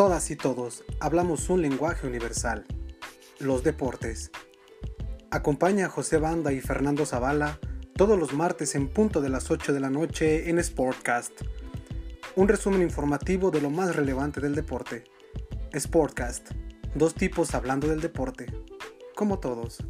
Todas y todos hablamos un lenguaje universal, los deportes. Acompaña a José Banda y Fernando Zavala todos los martes en punto de las 8 de la noche en Sportcast. Un resumen informativo de lo más relevante del deporte. Sportcast, dos tipos hablando del deporte, como todos.